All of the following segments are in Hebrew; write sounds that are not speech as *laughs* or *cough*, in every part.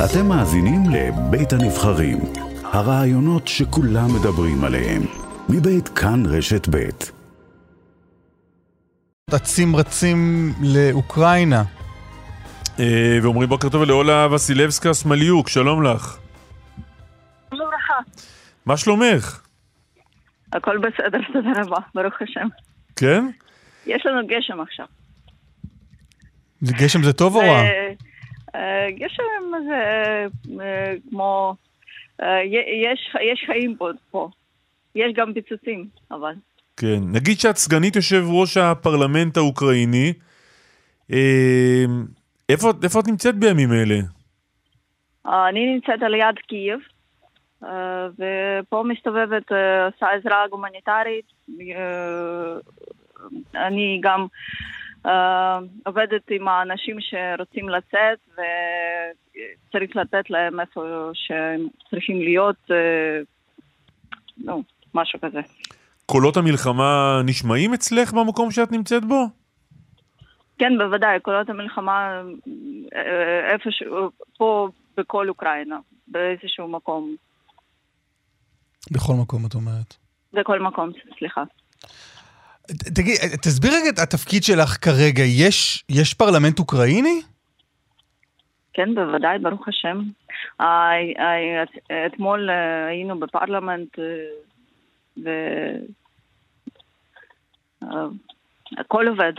אתם מאזינים לבית הנבחרים, הרעיונות שכולם מדברים עליהם, מבית כאן רשת בית. אצים רצים לאוקראינה. אה, ואומרים בוקר טוב לאולה וסילבסקה סמליוק, שלום לך. שלום וברכה. מה שלומך? הכל בסדר, תודה רבה, ברוך השם. כן? יש לנו גשם עכשיו. גשם זה טוב או רע? אה, אה, גשם זה אה, כמו... אה, י- יש, יש חיים פה, פה. יש גם פיצוצים, אבל. כן. נגיד שאת סגנית יושב ראש הפרלמנט האוקראיני. איפה, איפה את נמצאת בימים אלה? אני נמצאת על יד קייב, ופה מסתובבת, עושה עזרה הומניטרית. אני גם עובדת עם האנשים שרוצים לצאת, וצריך לתת להם איפה שהם צריכים להיות, אה, נו, משהו כזה. קולות המלחמה נשמעים אצלך במקום שאת נמצאת בו? כן, בוודאי, קולות המלחמה אה, איפשהו, פה בכל אוקראינה, באיזשהו מקום. בכל מקום, את אומרת. בכל מקום, סליחה. תגיד, תסביר רגע את התפקיד שלך כרגע. יש, יש פרלמנט אוקראיני? כן, בוודאי, ברוך השם. אה, אה, את- אתמול אה, היינו בפרלמנט והכל עובד.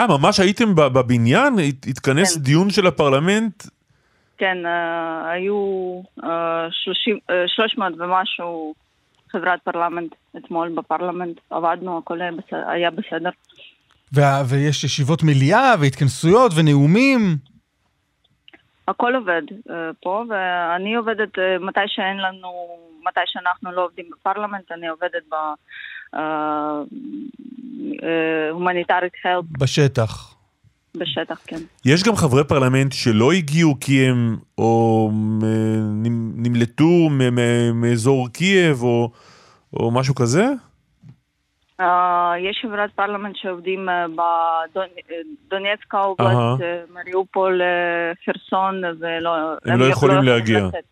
אה, ממש הייתם בבניין? הת- התכנס כן. דיון של הפרלמנט? כן, אה, היו אה, 30, אה, 300 ומשהו חברת פרלמנט אתמול בפרלמנט. עבדנו, הכל היה בסדר- היה בסדר. וה, ויש ישיבות מליאה והתכנסויות ונאומים. הכל עובד uh, פה, ואני עובדת uh, מתי שאין לנו, מתי שאנחנו לא עובדים בפרלמנט, אני עובדת ב... הומניטרית חלפ בשטח. בשטח, כן. יש גם חברי פרלמנט שלא הגיעו כי הם או אה, נמ- נמלטו מאזור קייב או, או משהו כזה? אה, יש חברת פרלמנט שעובדים אה, בדונייצקה אובלסט, אה, מריופול, אה, חרסון, ולא... הם לא יכולים להגיע. לצאת.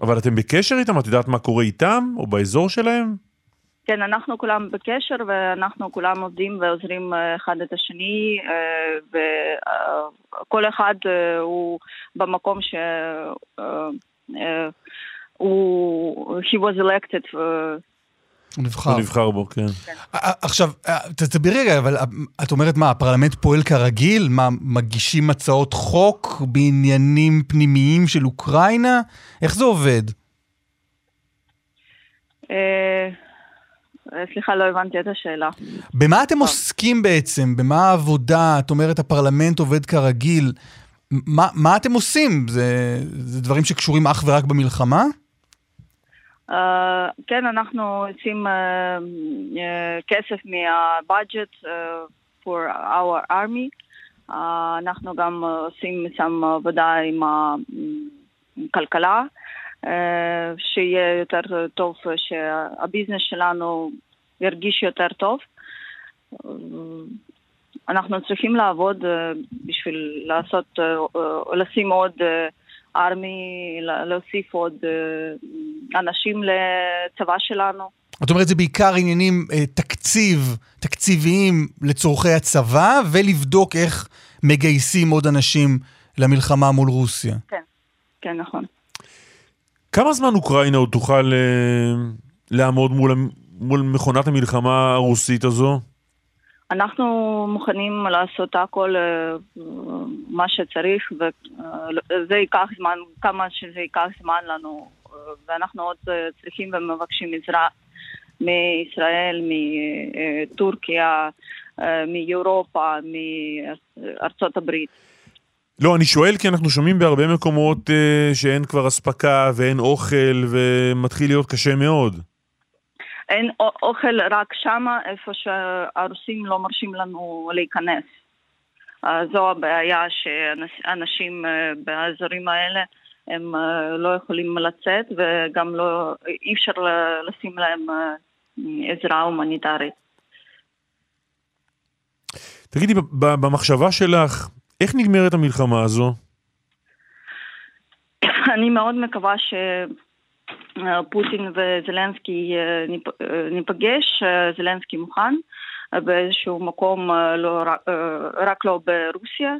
אבל אתם בקשר איתם? את יודעת מה קורה איתם? או באזור שלהם? כן, אנחנו כולם בקשר ואנחנו כולם עובדים ועוזרים אה, אחד את השני וכל אחד אה, הוא במקום ש... אה, אה, הוא... he was elected. אה, הוא נבחר. הוא נבחר בו, כן. ע- עכשיו, תסבירי רגע, אבל את אומרת מה, הפרלמנט פועל כרגיל? מה, מגישים הצעות חוק בעניינים פנימיים של אוקראינה? איך זה עובד? אה, אה, סליחה, לא הבנתי את השאלה. במה אתם עוסקים בעצם? במה העבודה? את אומרת הפרלמנט עובד כרגיל. מה, מה אתם עושים? זה, זה דברים שקשורים אך ורק במלחמה? Uh, כן, אנחנו עושים uh, uh, כסף מהבudget uh, for our army. Uh, אנחנו גם עושים שם עבודה עם הכלכלה, uh, שיהיה יותר טוב, שהביזנס שלנו ירגיש יותר טוב. Uh, אנחנו צריכים לעבוד uh, בשביל לעשות, לשים עוד ארמי, להוסיף עוד אה, אנשים לצבא שלנו. את אומרת, זה בעיקר עניינים אה, תקציב, תקציביים לצורכי הצבא, ולבדוק איך מגייסים עוד אנשים למלחמה מול רוסיה. כן, כן, נכון. כמה זמן אוקראינה עוד תוכל אה, לעמוד מול, מול מכונת המלחמה הרוסית הזו? אנחנו מוכנים לעשות הכל אה, מה שצריך, וזה ייקח זמן, כמה שזה ייקח זמן לנו, אה, ואנחנו עוד אה, צריכים ומבקשים עזרה מישראל, מטורקיה, אה, מאירופה, מארצות הברית. לא, אני שואל כי אנחנו שומעים בהרבה מקומות אה, שאין כבר אספקה ואין אוכל ומתחיל להיות קשה מאוד. אין אוכל רק שמה, איפה שהרוסים לא מרשים לנו להיכנס. אה, זו הבעיה שאנשים אה, באזורים האלה הם אה, לא יכולים לצאת וגם לא, אי אפשר לשים להם עזרה הומניטרית. תגידי, במחשבה שלך, איך נגמרת המלחמה הזו? *coughs* אני מאוד מקווה שפוטין וזלנסקי ניפגש, זלנסקי מוכן באיזשהו מקום, לא, רק לא ברוסיה.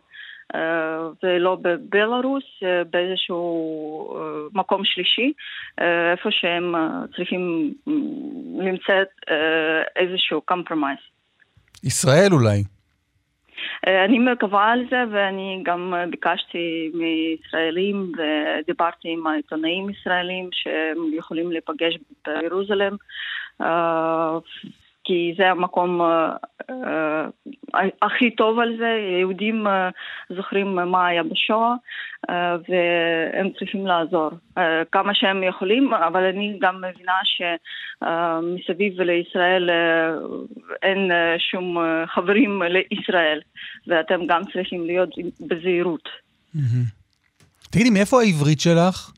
ולא בבלארוס, באיזשהו מקום שלישי, איפה שהם צריכים למצוא איזשהו קומפרמייס. ישראל אולי. אני מקווה על זה ואני גם ביקשתי מישראלים ודיברתי עם העיתונאים ישראלים שהם יכולים להיפגש בירוזלם כי זה המקום uh, הכי טוב על זה, יהודים uh, זוכרים מה היה בשואה uh, והם צריכים לעזור uh, כמה שהם יכולים, אבל אני גם מבינה שמסביב uh, לישראל uh, אין uh, שום uh, חברים לישראל ואתם גם צריכים להיות בזהירות. תגידי, מאיפה העברית שלך?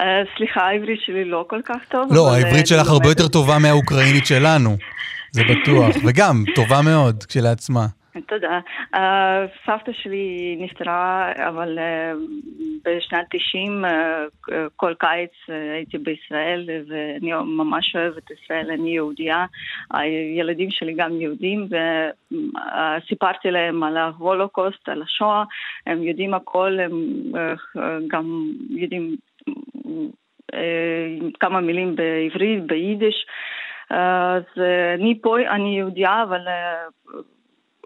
אה, סליחה, העברית שלי לא כל כך טוב. לא, העברית שלך הרבה יותר טובה מהאוקראינית שלנו, זה בטוח. *laughs* וגם, טובה מאוד כשלעצמה. תודה. Uh, סבתא שלי נפטרה, אבל uh, בשנת 90, uh, כל קיץ הייתי בישראל, ואני ממש אוהבת את ישראל, אני יהודייה. הילדים שלי גם יהודים, וסיפרתי להם על ההולוקוסט, על השואה, הם יודעים הכל, הם גם יודעים כמה מילים בעברית, ביידיש. אז אני פה, אני יהודייה, אבל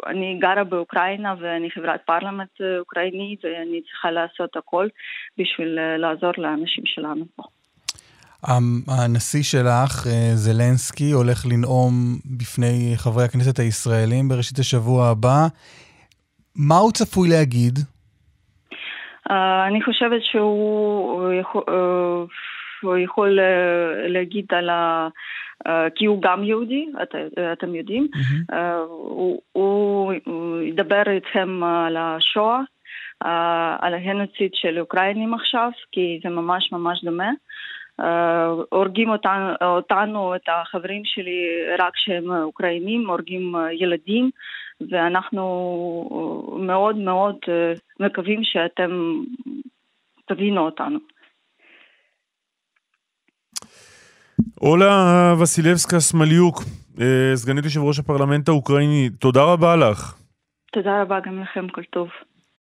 אני גרה באוקראינה ואני חברת פרלמנט אוקראינית ואני צריכה לעשות הכל בשביל לעזור לאנשים שלנו פה. הנשיא שלך, זלנסקי, הולך לנאום בפני חברי הכנסת הישראלים בראשית השבוע הבא. מה הוא צפוי להגיד? אני חושבת שהוא יכול, הוא יכול להגיד על ה... כי הוא גם יהודי, את, אתם יודעים. Mm-hmm. הוא, הוא, ידבר איתכם על השואה, על הגנוציד של אוקראינים עכשיו, כי זה ממש ממש דומה. הורגים אותנו, אותנו, את החברים שלי, רק שהם אוקראינים, הורגים ילדים. ואנחנו מאוד מאוד אה, מקווים שאתם תבינו אותנו. אולה וסילבסקה סמליוק, אה, סגנית יושב ראש הפרלמנט האוקראיני, תודה רבה לך. תודה רבה גם לכם, כל טוב.